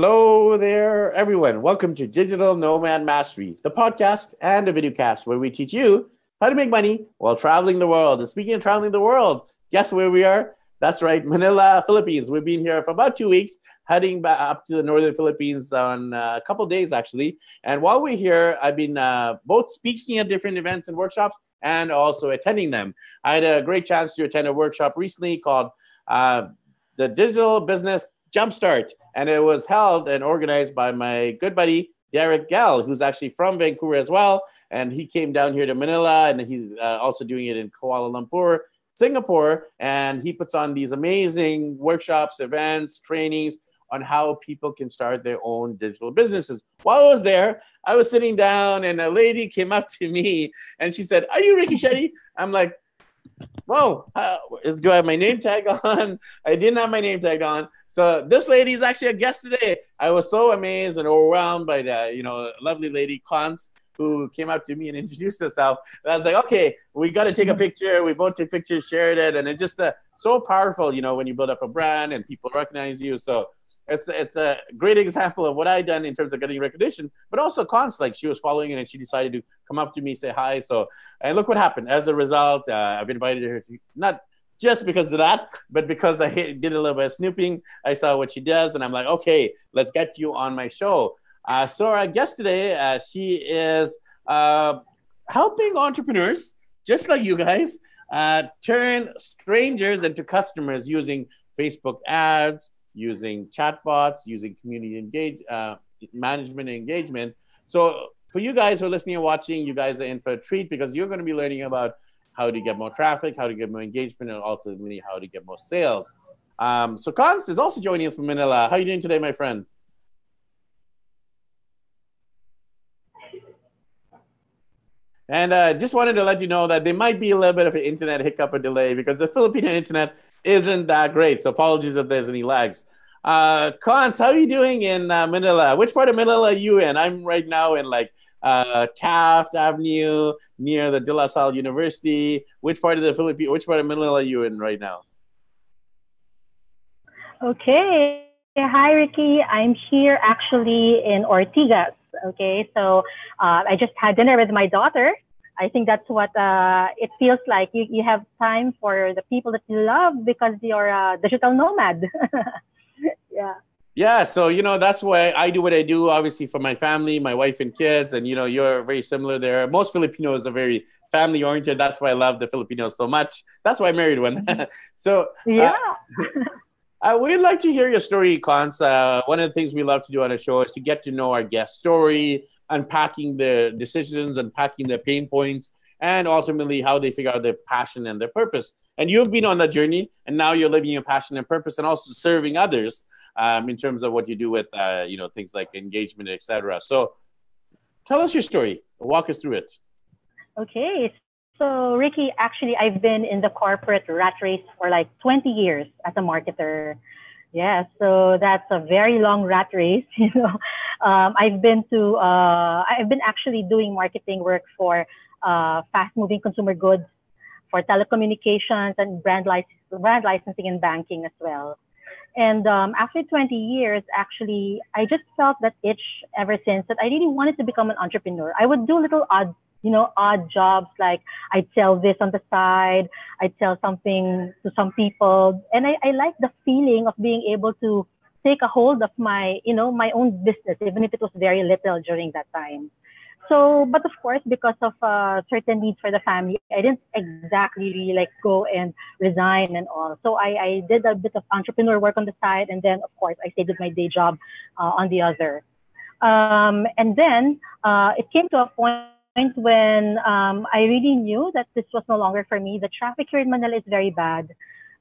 Hello there, everyone. Welcome to Digital Nomad Mastery, the podcast and the video cast where we teach you how to make money while traveling the world. And speaking of traveling the world, guess where we are? That's right, Manila, Philippines. We've been here for about two weeks, heading back up to the northern Philippines on uh, a couple days actually. And while we're here, I've been uh, both speaking at different events and workshops and also attending them. I had a great chance to attend a workshop recently called uh, the Digital Business Jumpstart, and it was held and organized by my good buddy Derek Gehl, who's actually from Vancouver as well, and he came down here to Manila, and he's uh, also doing it in Kuala Lumpur, Singapore, and he puts on these amazing workshops, events, trainings on how people can start their own digital businesses. While I was there, I was sitting down, and a lady came up to me, and she said, "Are you Ricky Shetty?" I'm like, whoa, uh, do I have my name tag on? I didn't have my name tag on. So this lady is actually a guest today. I was so amazed and overwhelmed by the, you know, lovely lady Cons who came up to me and introduced herself. And I was like, okay, we got to take a picture. We both took pictures, shared it, and it's just uh, so powerful, you know, when you build up a brand and people recognize you. So it's it's a great example of what I done in terms of getting recognition, but also cons like she was following it and she decided to come up to me, say hi. So and look what happened. As a result, uh, I've invited her to not just because of that, but because I did a little bit of snooping. I saw what she does, and I'm like, okay, let's get you on my show. Uh, so our guest today, uh, she is uh, helping entrepreneurs just like you guys uh, turn strangers into customers using Facebook ads using chatbots, using community engage uh, management engagement. So for you guys who are listening and watching, you guys are in for a treat because you're going to be learning about how to get more traffic, how to get more engagement, and ultimately how to get more sales. Um, so Cons is also joining us from Manila. How are you doing today, my friend? And uh, just wanted to let you know that there might be a little bit of an internet hiccup or delay because the Filipino internet isn't that great. So apologies if there's any lags. Uh, Cons, how are you doing in uh, Manila? Which part of Manila are you in? I'm right now in like uh, Taft Avenue near the De La Salle University. Which part of the Philippines? Which part of Manila are you in right now? Okay. Hi, Ricky. I'm here actually in Ortigas. Okay, so uh, I just had dinner with my daughter. I think that's what uh, it feels like. You, you have time for the people that you love because you're a digital nomad. yeah. Yeah, so you know that's why I do what I do. Obviously, for my family, my wife and kids, and you know you're very similar there. Most Filipinos are very family oriented. That's why I love the Filipinos so much. That's why I married one. so uh, yeah. Uh, Uh, we'd like to hear your story, Cons. Uh, one of the things we love to do on the show is to get to know our guest story, unpacking their decisions, unpacking their pain points, and ultimately how they figure out their passion and their purpose. And you've been on that journey, and now you're living your passion and purpose, and also serving others um, in terms of what you do with, uh, you know, things like engagement, etc. So, tell us your story. Walk us through it. Okay, so, Ricky, actually, I've been in the corporate rat race for like 20 years as a marketer. Yeah, so that's a very long rat race. You know, um, I've been to, uh, I've been actually doing marketing work for uh, fast-moving consumer goods, for telecommunications and brand, lic- brand licensing and banking as well. And um, after 20 years, actually, I just felt that itch ever since that I really wanted to become an entrepreneur. I would do little odd you know, odd jobs like I'd sell this on the side, I'd sell something to some people. And I, I like the feeling of being able to take a hold of my, you know, my own business, even if it was very little during that time. So, but of course, because of uh, certain needs for the family, I didn't exactly really like go and resign and all. So I, I did a bit of entrepreneur work on the side, and then of course I stayed with my day job uh, on the other. Um, and then uh, it came to a point point when um, I really knew that this was no longer for me. The traffic here in Manila is very bad,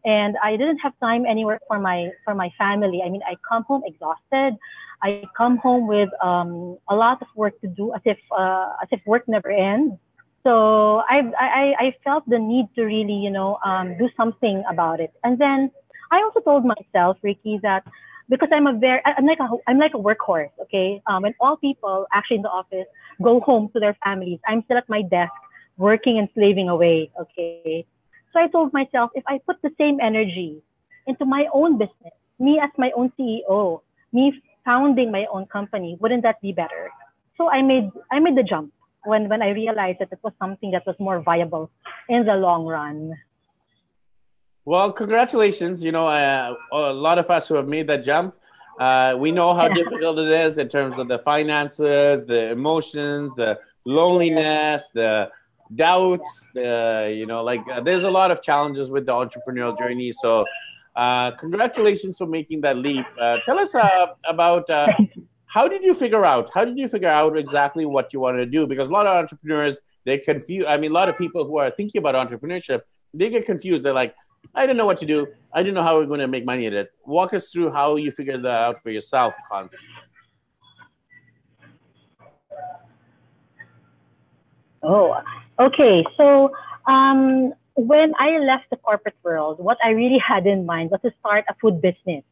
and I didn't have time anywhere for my for my family. I mean, I come home exhausted. I come home with um, a lot of work to do, as if uh, as if work never ends. So I, I I felt the need to really you know um, do something about it. And then I also told myself, Ricky, that because I'm a very I'm like a I'm like a workhorse. Okay, um, when all people actually in the office go home to their families, I'm still at my desk working and slaving away. Okay, so I told myself if I put the same energy into my own business, me as my own CEO, me founding my own company, wouldn't that be better? So I made I made the jump when when I realized that it was something that was more viable in the long run. Well, congratulations. You know, uh, a lot of us who have made that jump, uh, we know how difficult it is in terms of the finances, the emotions, the loneliness, the doubts. The you know, like uh, there's a lot of challenges with the entrepreneurial journey. So, uh, congratulations for making that leap. Uh, tell us uh, about how did you figure out how did you figure out exactly what you wanted to do because a lot of entrepreneurs they confuse i mean a lot of people who are thinking about entrepreneurship they get confused they're like i don't know what to do. I don't know how we're going to make money at it. Walk us through how you figured that out for yourself Cons. oh okay. So um, when i left the corporate world what i really had in mind was to start a food business.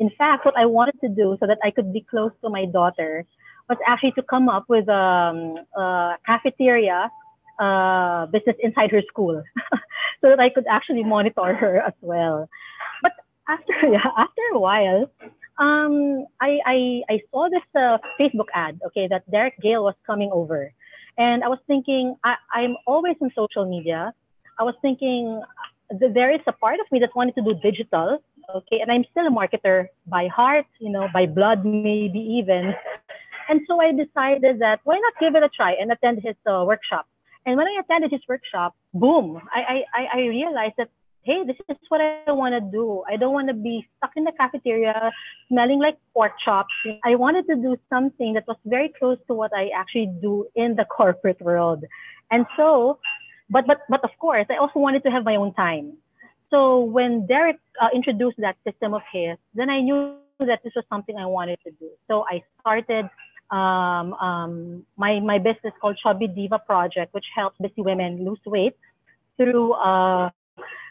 In fact, what I wanted to do so that I could be close to my daughter was actually to come up with um, a cafeteria uh, business inside her school so that I could actually monitor her as well. But after, yeah, after a while, um, I, I, I saw this uh, Facebook ad, okay, that Derek Gehl was coming over. And I was thinking, I, I'm always in social media. I was thinking, there is a part of me that wanted to do digital, okay and i'm still a marketer by heart you know by blood maybe even and so i decided that why not give it a try and attend his uh, workshop and when i attended his workshop boom i i i realized that hey this is what i want to do. I don't want to be stuck in the cafeteria smelling like pork chops. I wanted to do something that was very close to what i actually do in the corporate world. And so but but but of course i also wanted to have my own time. So when Derek uh, introduced that system of his, then I knew that this was something I wanted to do. So I started um, um, my, my business called Chubby Diva Project, which helps busy women lose weight through uh,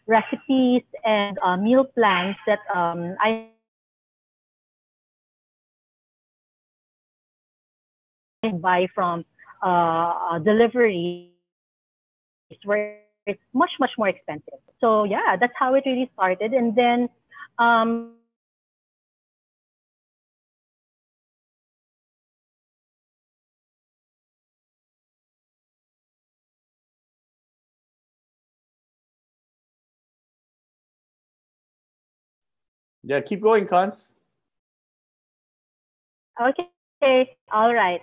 recipes and uh, meal plans that um, I buy from uh, delivery where it's much much more expensive. So yeah that's how it really started. And then um, Yeah, keep going, Cons. Okay, all right.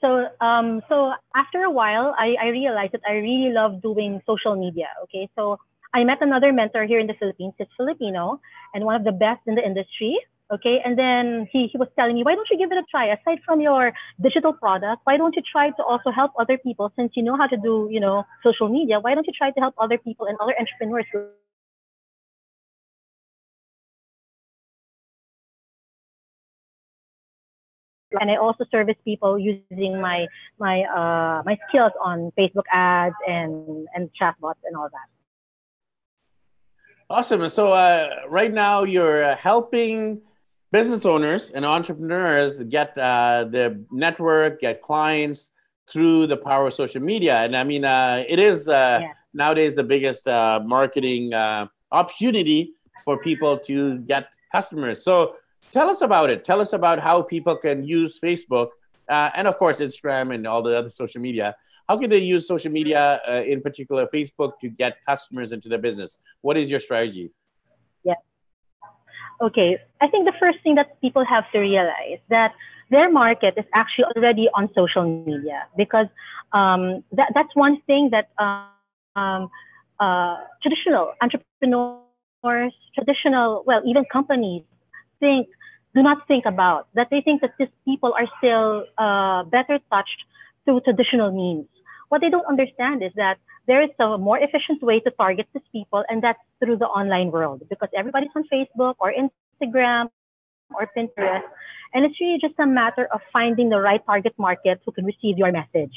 So, um, so after a while, I, I realized that I really love doing social media. Okay, so I met another mentor here in the Philippines. He's Filipino and one of the best in the industry. Okay, and then he, he was telling me, why don't you give it a try? Aside from your digital product, why don't you try to also help other people? Since you know how to do, you know, social media, why don't you try to help other people and other entrepreneurs and I also service people using my my uh, my skills on Facebook ads and and chatbots and all that. Awesome. So uh, right now you're uh, helping business owners and entrepreneurs get uh, the network, get clients through the power of social media. And I mean, uh, it is uh, yeah. nowadays the biggest uh, marketing opportunity for people to get customers. So tell us about it. Tell us about how people can use Facebook uh, and, of course, Instagram and all the other social media. How can they use social media, uh, in particular Facebook, to get customers into their business? What is your strategy? Yeah. Okay. I think the first thing that people have to realize that their market is actually already on social media because um, that, that's one thing that um, uh, traditional entrepreneurs, traditional, well, even companies think do not think about that they think that these people are still uh, better touched through traditional means. What they don't understand is that there is a more efficient way to target these people, and that's through the online world because everybody's on Facebook or Instagram or Pinterest. And it's really just a matter of finding the right target market who can receive your message.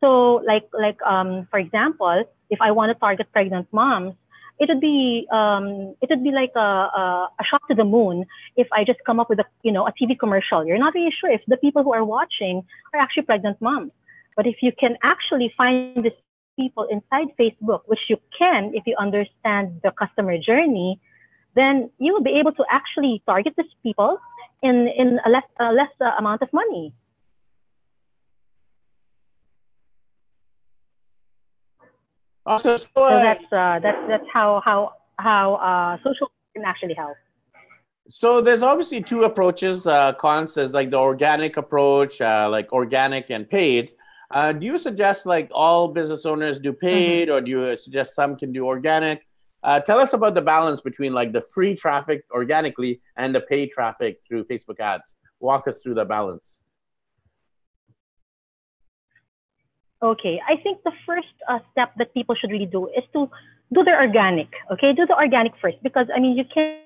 So, like, like um, for example, if I want to target pregnant moms, it would be um, it would be like a, a, a shot to the moon if I just come up with a you know a TV commercial. You're not really sure if the people who are watching are actually pregnant moms. But if you can actually find these people inside Facebook, which you can if you understand the customer journey, then you will be able to actually target these people in in a less a less uh, amount of money. Awesome. So, So that's uh, that's that's how how how uh, social can actually help. So there's obviously two approaches. Uh, cons there's like the organic approach, uh, like organic and paid. Uh, do you suggest like all business owners do paid, or do you suggest some can do organic? Uh, tell us about the balance between like the free traffic organically and the paid traffic through Facebook ads. Walk us through the balance. Okay, I think the first uh, step that people should really do is to do their organic. Okay, do the organic first because I mean you can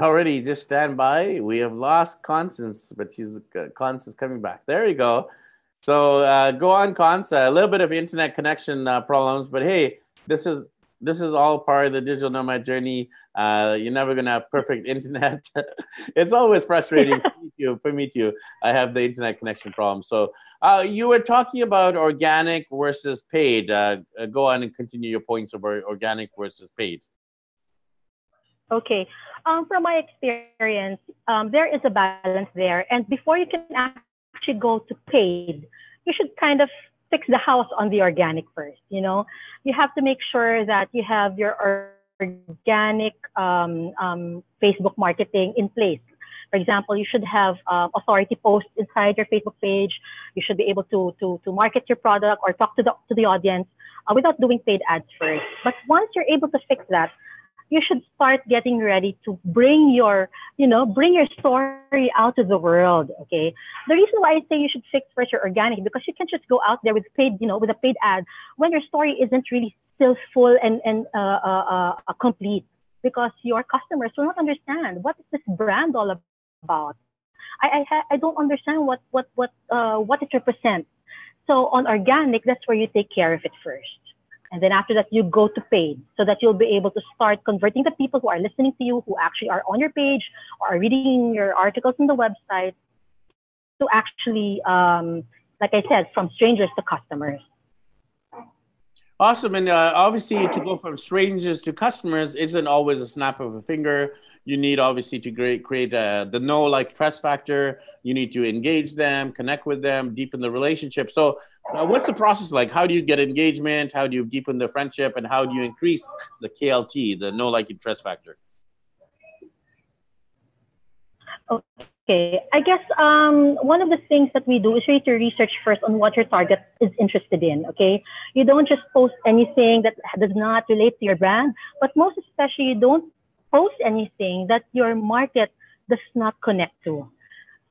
Already, just stand by. We have lost Constance, but she's uh, Constance coming back. There you go. So uh, go on, Constance. A little bit of internet connection uh, problems, but hey, this is this is all part of the digital nomad journey. Uh, you're never gonna have perfect internet. it's always frustrating for me too. For me too. I have the internet connection problem. So uh, you were talking about organic versus paid. Uh, uh, go on and continue your points about organic versus paid. Okay. Um, from my experience, um, there is a balance there. And before you can actually go to paid, you should kind of fix the house on the organic first. You know, you have to make sure that you have your organic um, um, Facebook marketing in place. For example, you should have uh, authority posts inside your Facebook page. You should be able to, to, to market your product or talk to the, to the audience uh, without doing paid ads first. But once you're able to fix that, you should start getting ready to bring your, you know, bring your story out to the world. Okay. The reason why I say you should fix first your organic because you can't just go out there with paid, you know, with a paid ad when your story isn't really still full and and uh, uh, uh, complete because your customers will not understand what is this brand all about. I I, I don't understand what what what uh, what it represents. So on organic, that's where you take care of it first. And then after that, you go to paid so that you'll be able to start converting the people who are listening to you, who actually are on your page or are reading your articles on the website to actually, um, like I said, from strangers to customers. Awesome. And uh, obviously, to go from strangers to customers isn't always a snap of a finger. You need obviously to create, create uh, the know like trust factor. You need to engage them, connect with them, deepen the relationship. So, uh, what's the process like? How do you get engagement? How do you deepen the friendship? And how do you increase the KLT, the know like trust factor? Okay, I guess um, one of the things that we do is really to research first on what your target is interested in. Okay, you don't just post anything that does not relate to your brand, but most especially you don't post anything that your market does not connect to.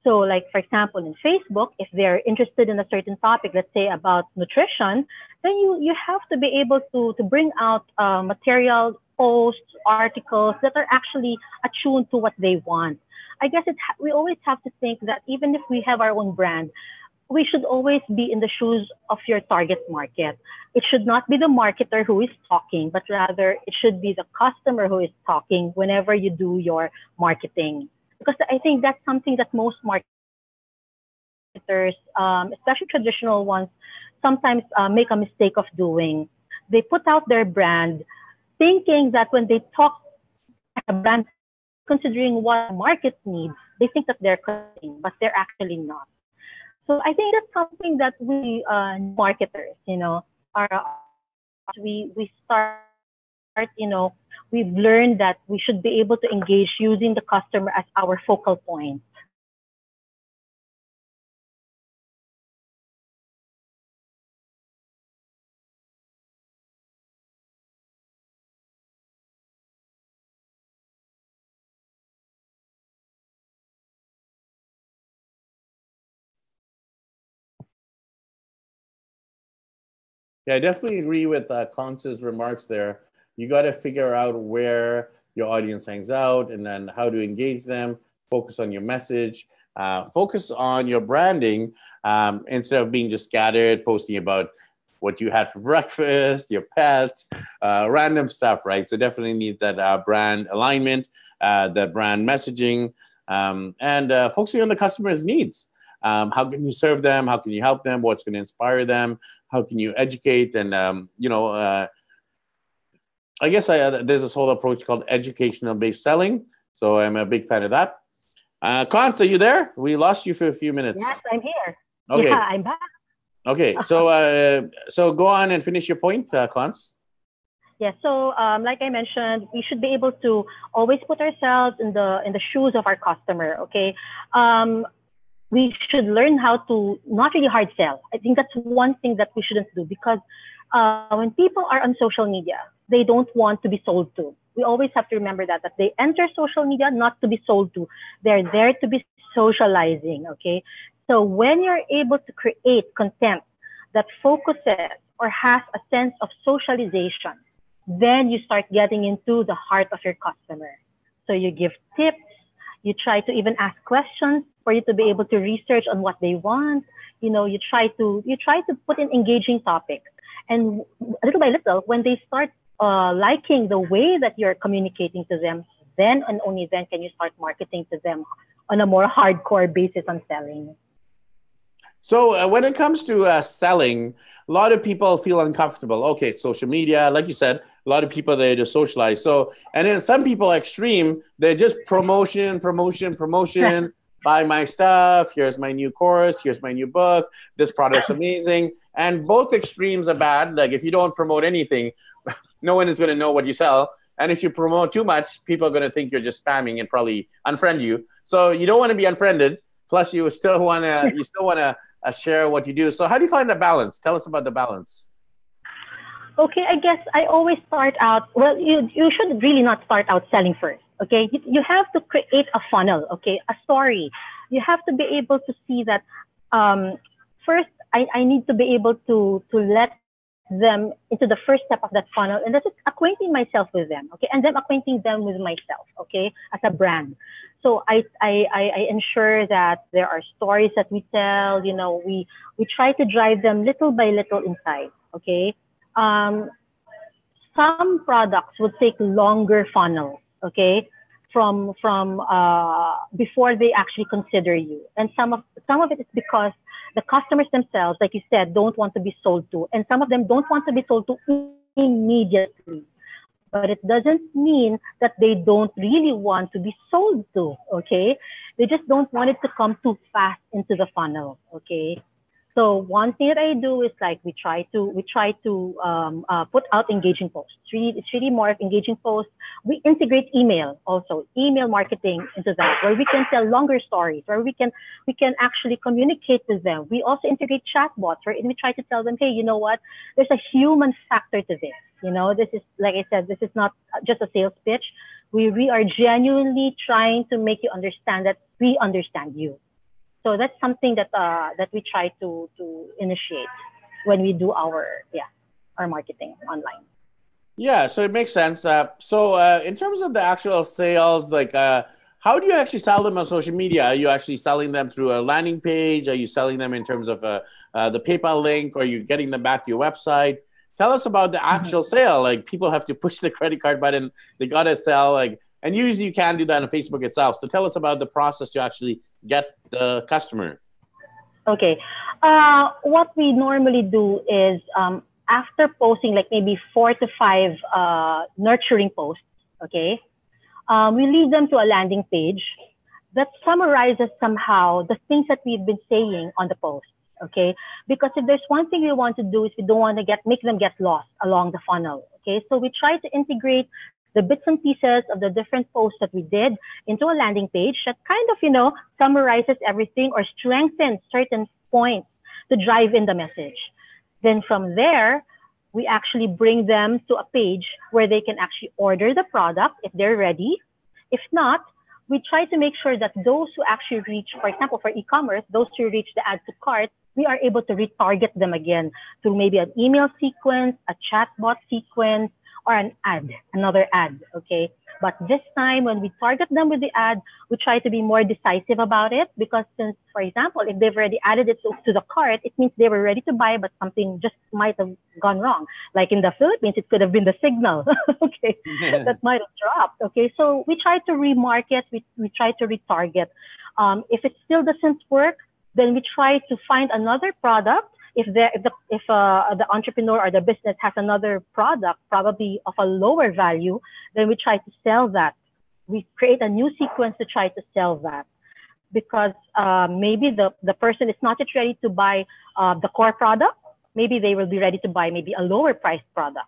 So, like for example, in Facebook, if they're interested in a certain topic, let's say about nutrition, then you you have to be able to to bring out uh, material, posts, articles that are actually attuned to what they want. I guess it we always have to think that even if we have our own brand, we should always be in the shoes of your target market. It should not be the marketer who is talking, but rather it should be the customer who is talking whenever you do your marketing. Because I think that's something that most marketers, um, especially traditional ones, sometimes uh, make a mistake of doing. They put out their brand thinking that when they talk a brand considering what market needs, they think that they're cutting, but they're actually not. So I think that's something that we uh, marketers, you know, are we we start, you know, we've learned that we should be able to engage using the customer as our focal point. Yeah, I definitely agree with uh, Conce's remarks there. You got to figure out where your audience hangs out and then how to engage them, focus on your message, uh, focus on your branding um, instead of being just scattered, posting about what you had for breakfast, your pets, uh, random stuff, right? So definitely need that uh, brand alignment, uh, that brand messaging, um, and uh, focusing on the customer's needs. Um, how can you serve them? How can you help them? What's going to inspire them? How can you educate? And um, you know, uh, I guess I, uh, there's this whole approach called educational based selling. So I'm a big fan of that. Uh, Conz, are you there? We lost you for a few minutes. Yes, I'm here. Okay. Yeah, I'm back. Okay, so uh, so go on and finish your point, uh, Conz. Yeah, so um, like I mentioned, we should be able to always put ourselves in the in the shoes of our customer. Okay, um, we should learn how to not really hard sell. I think that's one thing that we shouldn't do because uh, when people are on social media, they don't want to be sold to. We always have to remember that that they enter social media not to be sold to. They're there to be socializing. Okay, so when you're able to create content that focuses or has a sense of socialization, then you start getting into the heart of your customer. So you give tips, you try to even ask questions for you to be able to research on what they want. You know, you try to you try to put in engaging topics. And little by little, when they start uh, liking the way that you're communicating to them, then and only then can you start marketing to them on a more hardcore basis on selling. So uh, when it comes to uh, selling, a lot of people feel uncomfortable. Okay, social media, like you said, a lot of people there to socialize. So and then some people extreme, they're just promotion, promotion, promotion. Buy my stuff. Here's my new course. Here's my new book. This product's amazing. And both extremes are bad. Like if you don't promote anything, no one is going to know what you sell. And if you promote too much, people are going to think you're just spamming and probably unfriend you. So you don't want to be unfriended. Plus, you still want to you still want to uh, share what you do. So how do you find the balance? Tell us about the balance. Okay, I guess I always start out. Well, you you should really not start out selling first. Okay, you, you have to create a funnel. Okay, a story. You have to be able to see that. Um, first, I, I need to be able to to let them into the first step of that funnel and that's acquainting myself with them okay? And then acquainting them with myself okay as a brand. So I, I, I ensure that there are stories that we tell you know we we try to drive them little by little inside okay? Um, some products would take longer funnels okay from from uh, before they actually consider you. And some of some of it is because the customers themselves, like you said, don't want to be sold to. And some of them don't want to be sold to immediately. But it doesn't mean that they don't really want to be sold to, okay? They just don't want it to come too fast into the funnel, okay? So one thing that I do is like we try to we try to um, uh, put out engaging posts. It's really, it's really more of engaging posts. We integrate email also, email marketing into that, where we can tell longer stories, where we can we can actually communicate with them. We also integrate chatbots, where we try to tell them, hey, you know what? There's a human factor to this. You know, this is like I said, this is not just a sales pitch. We we are genuinely trying to make you understand that we understand you. So that's something that uh, that we try to to initiate when we do our yeah our marketing online. Yeah, so it makes sense. Uh, so uh, in terms of the actual sales, like uh, how do you actually sell them on social media? Are you actually selling them through a landing page? Are you selling them in terms of uh, uh, the PayPal link? Or are you getting them back to your website? Tell us about the mm-hmm. actual mm-hmm. sale. Like people have to push the credit card button. They got to sell. Like and usually you can do that on Facebook itself. So tell us about the process to actually get the customer. Okay. Uh, what we normally do is um, after posting like maybe four to five uh, nurturing posts, okay, um, we lead them to a landing page that summarizes somehow the things that we've been saying on the post. Okay, because if there's one thing we want to do is we don't want to get make them get lost along the funnel. Okay, so we try to integrate the bits and pieces of the different posts that we did into a landing page that kind of, you know, summarizes everything or strengthens certain points to drive in the message. Then from there, we actually bring them to a page where they can actually order the product if they're ready. If not, we try to make sure that those who actually reach, for example, for e-commerce, those who reach the add to cart, we are able to retarget them again through maybe an email sequence, a chatbot sequence, or an ad, another ad, okay? But this time, when we target them with the ad, we try to be more decisive about it because since, for example, if they've already added it to, to the cart, it means they were ready to buy, but something just might have gone wrong. Like in the Philippines, it could have been the signal, okay, that might have dropped. Okay, so we try to remarket, we, we try to retarget. Um, if it still doesn't work, then we try to find another product if the if the if uh, the entrepreneur or the business has another product probably of a lower value then we try to sell that. We create a new sequence to try to sell that. Because uh, maybe the the person is not yet ready to buy uh, the core product. Maybe they will be ready to buy maybe a lower priced product.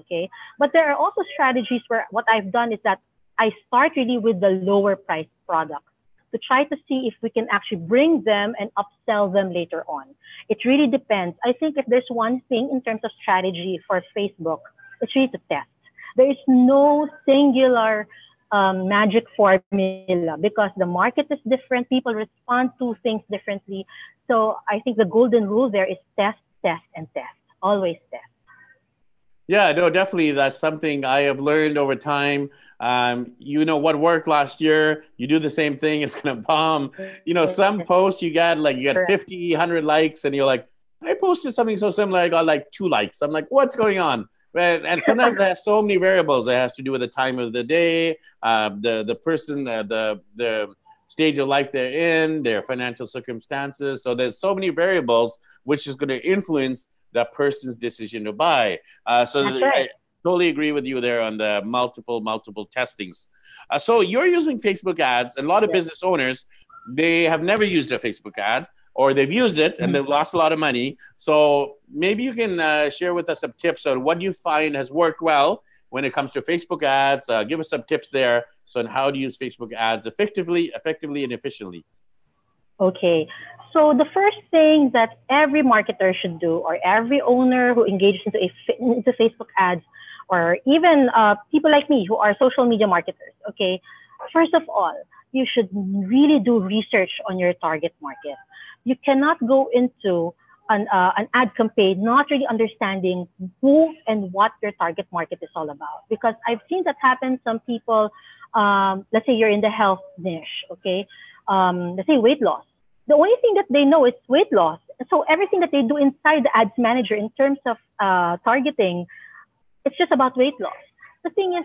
Okay? But there are also strategies where what i've done is that i start really with the lower priced product to try to see if we can actually bring them and upsell them later on. It really depends. I think if there's one thing in terms of strategy for Facebook, it's really to test. There is no singular um, magic formula because the market is different. People respond to things differently. So I think the golden rule there is test, test, and test. Always test. Yeah, no, definitely. That's something I have learned over time. Um, you know what worked last year, you do the same thing, it's gonna bomb. You know, some posts you got like you got 50, 100 likes, and you're like, I posted something so similar, I got like two likes. I'm like, what's going on? And sometimes there's so many variables. It has to do with the time of the day, uh, the the person, uh, the the stage of life they're in, their financial circumstances. So there's so many variables which is going to influence that person's decision to buy. Uh, so right. I totally agree with you there on the multiple, multiple testings. Uh, so you're using Facebook ads. A lot of yes. business owners, they have never used a Facebook ad or they've used it and mm-hmm. they've lost a lot of money. So maybe you can uh, share with us some tips on what you find has worked well when it comes to Facebook ads. Uh, give us some tips there. So on how to use Facebook ads effectively, effectively and efficiently. Okay. So the first thing that every marketer should do, or every owner who engages into, a, into Facebook ads, or even uh, people like me who are social media marketers, okay, first of all, you should really do research on your target market. You cannot go into an, uh, an ad campaign not really understanding who and what your target market is all about. Because I've seen that happen. Some people, um, let's say you're in the health niche, okay, um, let's say weight loss the only thing that they know is weight loss. So everything that they do inside the ads manager in terms of uh, targeting, it's just about weight loss. The thing is,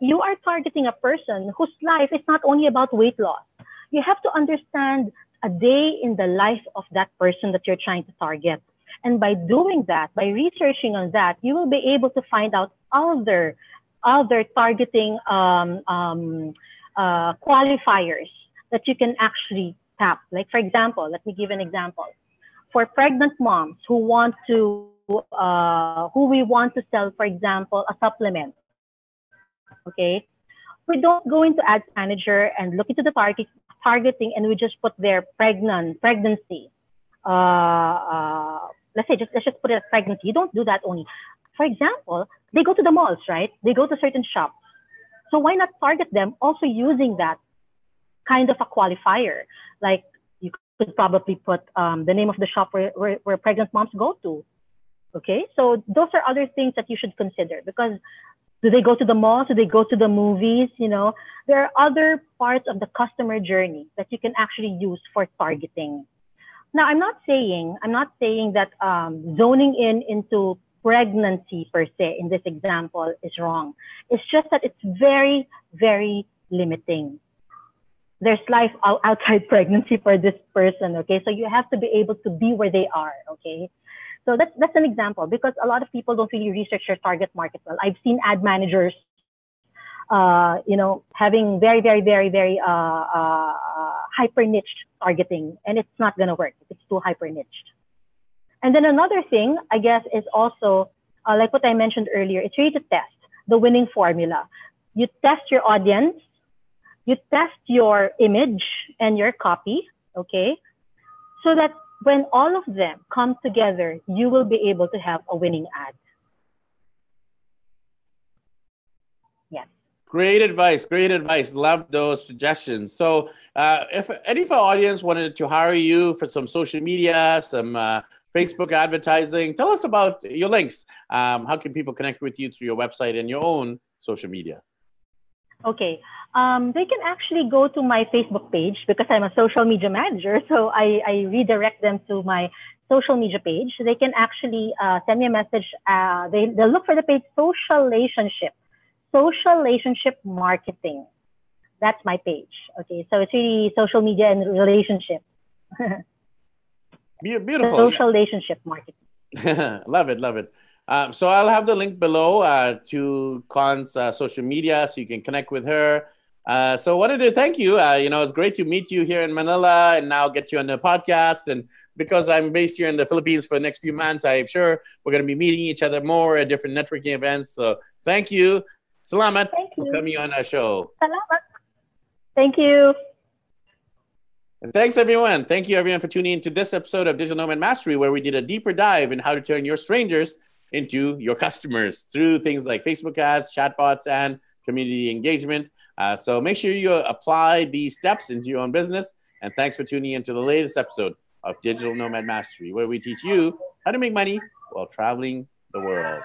you are targeting a person whose life is not only about weight loss. You have to understand a day in the life of that person that you're trying to target. And by doing that, by researching on that, you will be able to find out other, other targeting um, um, uh, qualifiers that you can actually tap. Like for example, let me give an example. For pregnant moms who want to, uh, who we want to sell, for example, a supplement. Okay, we don't go into ads manager and look into the target targeting, and we just put their pregnant pregnancy. Uh, uh, let's say just let's just put it as pregnancy. You don't do that only. For example, they go to the malls, right? They go to certain shops. So why not target them also using that kind of a qualifier. Like you could probably put um, the name of the shop where, where, where pregnant moms go to. Okay, so those are other things that you should consider because do they go to the mall? Do they go to the movies? You know, there are other parts of the customer journey that you can actually use for targeting. Now, I'm not saying I'm not saying that um, zoning in into pregnancy per se in this example is wrong. It's just that it's very, very limiting there's life outside pregnancy for this person okay? So you have to be able to be where they are okay? So that's that's an example because a lot of people don't really research their target market well. I've seen ad managers uh, you know having very very very very uh, uh, hyper niched targeting and it's not going to work. It's too hyper niched and then another thing i guess is also uh, like what i mentioned earlier it's really to test the winning formula. You test your audience you test your image and your copy, okay? So that when all of them come together, you will be able to have a winning ad. Yes. Great advice. Great advice. Love those suggestions. So, uh, if any of our audience wanted to hire you for some social media, some uh, Facebook advertising, tell us about your links. Um, how can people connect with you through your website and your own social media? Okay. Um, they can actually go to my Facebook page because I'm a social media manager. So I, I redirect them to my social media page. They can actually uh, send me a message. Uh, they, they'll look for the page social relationship, social relationship marketing. That's my page. Okay. So it's really social media and relationship. Beautiful. Social relationship marketing. love it. Love it. Um, so I'll have the link below uh, to Con's uh, social media so you can connect with her. Uh, so wanted to thank you. Uh, you know, it's great to meet you here in Manila and now get you on the podcast. And because I'm based here in the Philippines for the next few months, I'm sure we're going to be meeting each other more at different networking events. So thank you. Salamat thank you. for coming on our show. Salamat. Thank you. And thanks, everyone. Thank you, everyone, for tuning into this episode of Digital Nomad Mastery, where we did a deeper dive in how to turn your strangers into your customers through things like Facebook ads, chatbots, and community engagement. Uh, so make sure you apply these steps into your own business. And thanks for tuning into the latest episode of Digital Nomad Mastery, where we teach you how to make money while traveling the world.